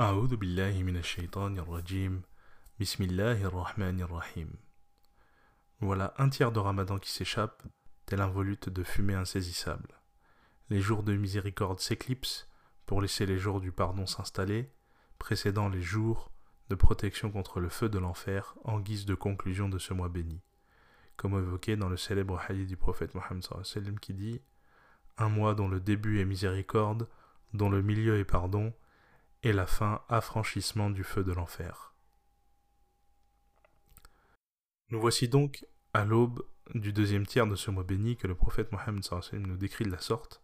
أعوذ بالله من الشيطان الرجيم بسم الله الرحمن الرحيم Voilà un tiers de Ramadan qui s'échappe, tel un volute de fumée insaisissable. Les jours de miséricorde s'éclipsent pour laisser les jours du pardon s'installer, précédant les jours de protection contre le feu de l'enfer en guise de conclusion de ce mois béni. Comme évoqué dans le célèbre hadith du prophète Mohammed qui dit Un mois dont le début est miséricorde, dont le milieu est pardon, et la fin affranchissement du feu de l'enfer. Nous voici donc à l'aube du deuxième tiers de ce mois béni que le prophète Mohammed nous décrit de la sorte.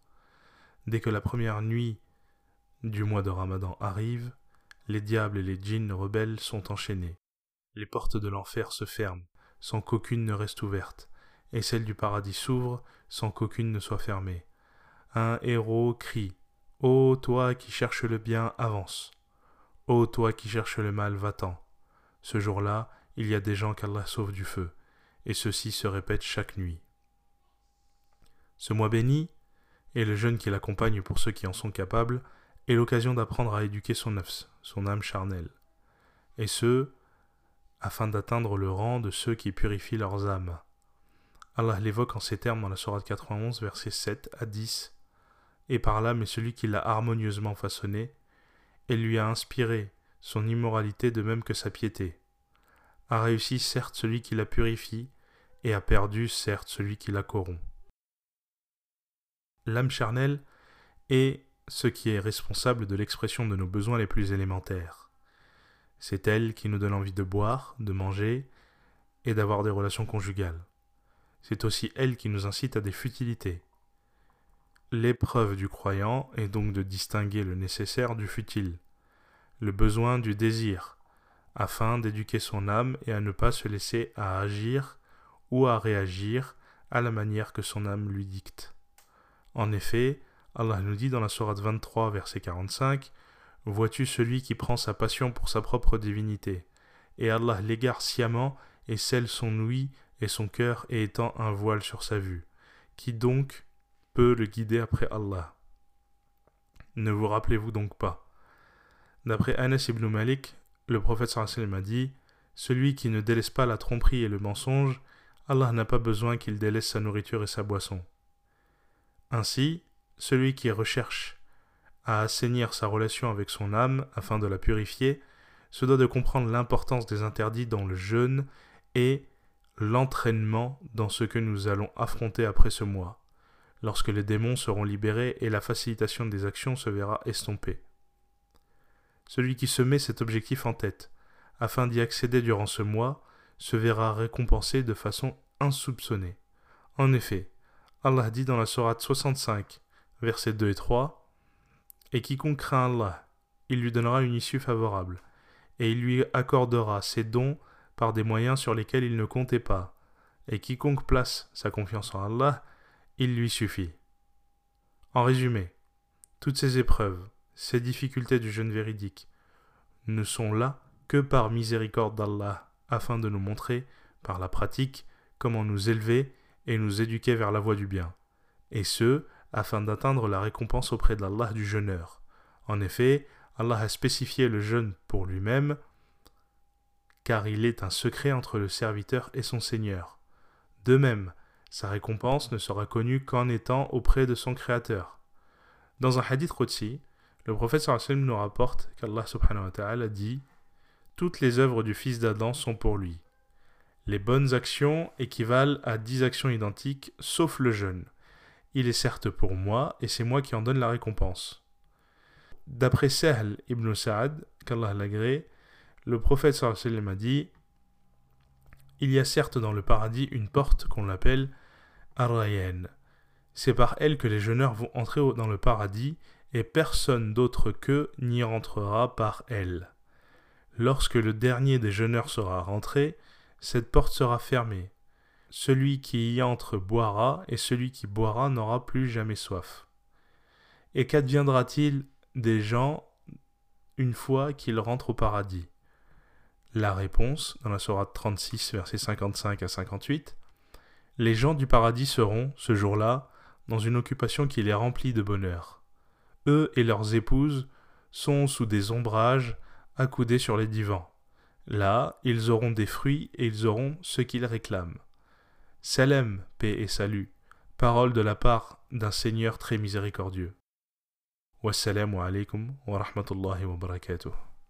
Dès que la première nuit du mois de Ramadan arrive, les diables et les djinns rebelles sont enchaînés. Les portes de l'enfer se ferment, sans qu'aucune ne reste ouverte, et celles du paradis s'ouvrent, sans qu'aucune ne soit fermée. Un héros crie Ô toi qui cherches le bien, avance. Ô toi qui cherches le mal, va-t'en. Ce jour-là, il y a des gens qu'Allah sauve du feu, et ceci se répète chaque nuit. Ce mois béni, et le jeûne qui l'accompagne pour ceux qui en sont capables, est l'occasion d'apprendre à éduquer son nefs, son âme charnelle, et ce, afin d'atteindre le rang de ceux qui purifient leurs âmes. Allah l'évoque en ces termes dans la Sourate 91, versets 7 à 10, et par là, mais celui qui l'a harmonieusement façonné, et lui a inspiré son immoralité de même que sa piété a réussi certes celui qui la purifie, et a perdu certes celui qui la corrompt. L'âme charnelle est ce qui est responsable de l'expression de nos besoins les plus élémentaires. C'est elle qui nous donne envie de boire, de manger et d'avoir des relations conjugales. C'est aussi elle qui nous incite à des futilités. L'épreuve du croyant est donc de distinguer le nécessaire du futile, le besoin du désir, afin d'éduquer son âme et à ne pas se laisser à agir ou à réagir à la manière que son âme lui dicte. En effet, Allah nous dit dans la Sourate 23, verset 45 Vois-tu celui qui prend sa passion pour sa propre divinité Et Allah l'égare sciemment et scelle son ouïe et son cœur et étend un voile sur sa vue. Qui donc le guider après Allah. Ne vous rappelez-vous donc pas. D'après Anas ibn Malik, le prophète sallam a dit Celui qui ne délaisse pas la tromperie et le mensonge, Allah n'a pas besoin qu'il délaisse sa nourriture et sa boisson. Ainsi, celui qui recherche à assainir sa relation avec son âme afin de la purifier, se doit de comprendre l'importance des interdits dans le jeûne et l'entraînement dans ce que nous allons affronter après ce mois, lorsque les démons seront libérés et la facilitation des actions se verra estompée. Celui qui se met cet objectif en tête, afin d'y accéder durant ce mois, se verra récompensé de façon insoupçonnée. En effet, Allah dit dans la Sourate 65, versets 2 et 3, Et quiconque craint Allah, il lui donnera une issue favorable, et il lui accordera ses dons par des moyens sur lesquels il ne comptait pas, et quiconque place sa confiance en Allah, il lui suffit. En résumé, toutes ces épreuves, ces difficultés du jeûne véridique ne sont là que par miséricorde d'Allah, afin de nous montrer, par la pratique, comment nous élever et nous éduquer vers la voie du bien, et ce, afin d'atteindre la récompense auprès d'Allah du jeûneur. En effet, Allah a spécifié le jeûne pour lui-même, car il est un secret entre le serviteur et son Seigneur. De même, sa récompense ne sera connue qu'en étant auprès de son Créateur. Dans un hadith Qudsi, le prophète nous rapporte qu'Allah subhanahu wa ta'ala dit Toutes les œuvres du fils d'Adam sont pour lui. Les bonnes actions équivalent à dix actions identiques, sauf le jeûne. Il est certes pour moi, et c'est moi qui en donne la récompense. D'après Sahl ibn Sa'ad, qu'Allah l'agrée, le prophète a dit Il y a certes dans le paradis une porte qu'on appelle Arrayen. C'est par elle que les jeûneurs vont entrer dans le paradis et personne d'autre qu'eux n'y rentrera par elle. Lorsque le dernier des jeûneurs sera rentré, cette porte sera fermée. Celui qui y entre boira, et celui qui boira n'aura plus jamais soif. Et qu'adviendra-t-il des gens une fois qu'ils rentrent au paradis? La réponse, dans la Sourate 36, versets 55 à 58, Les gens du paradis seront, ce jour-là, dans une occupation qui les remplit de bonheur eux et leurs épouses sont sous des ombrages, accoudés sur les divans. Là, ils auront des fruits et ils auront ce qu'ils réclament. Salam, paix et salut, parole de la part d'un Seigneur très miséricordieux. Wassalamu alaikum wa rahmatullahi wa barakatuh.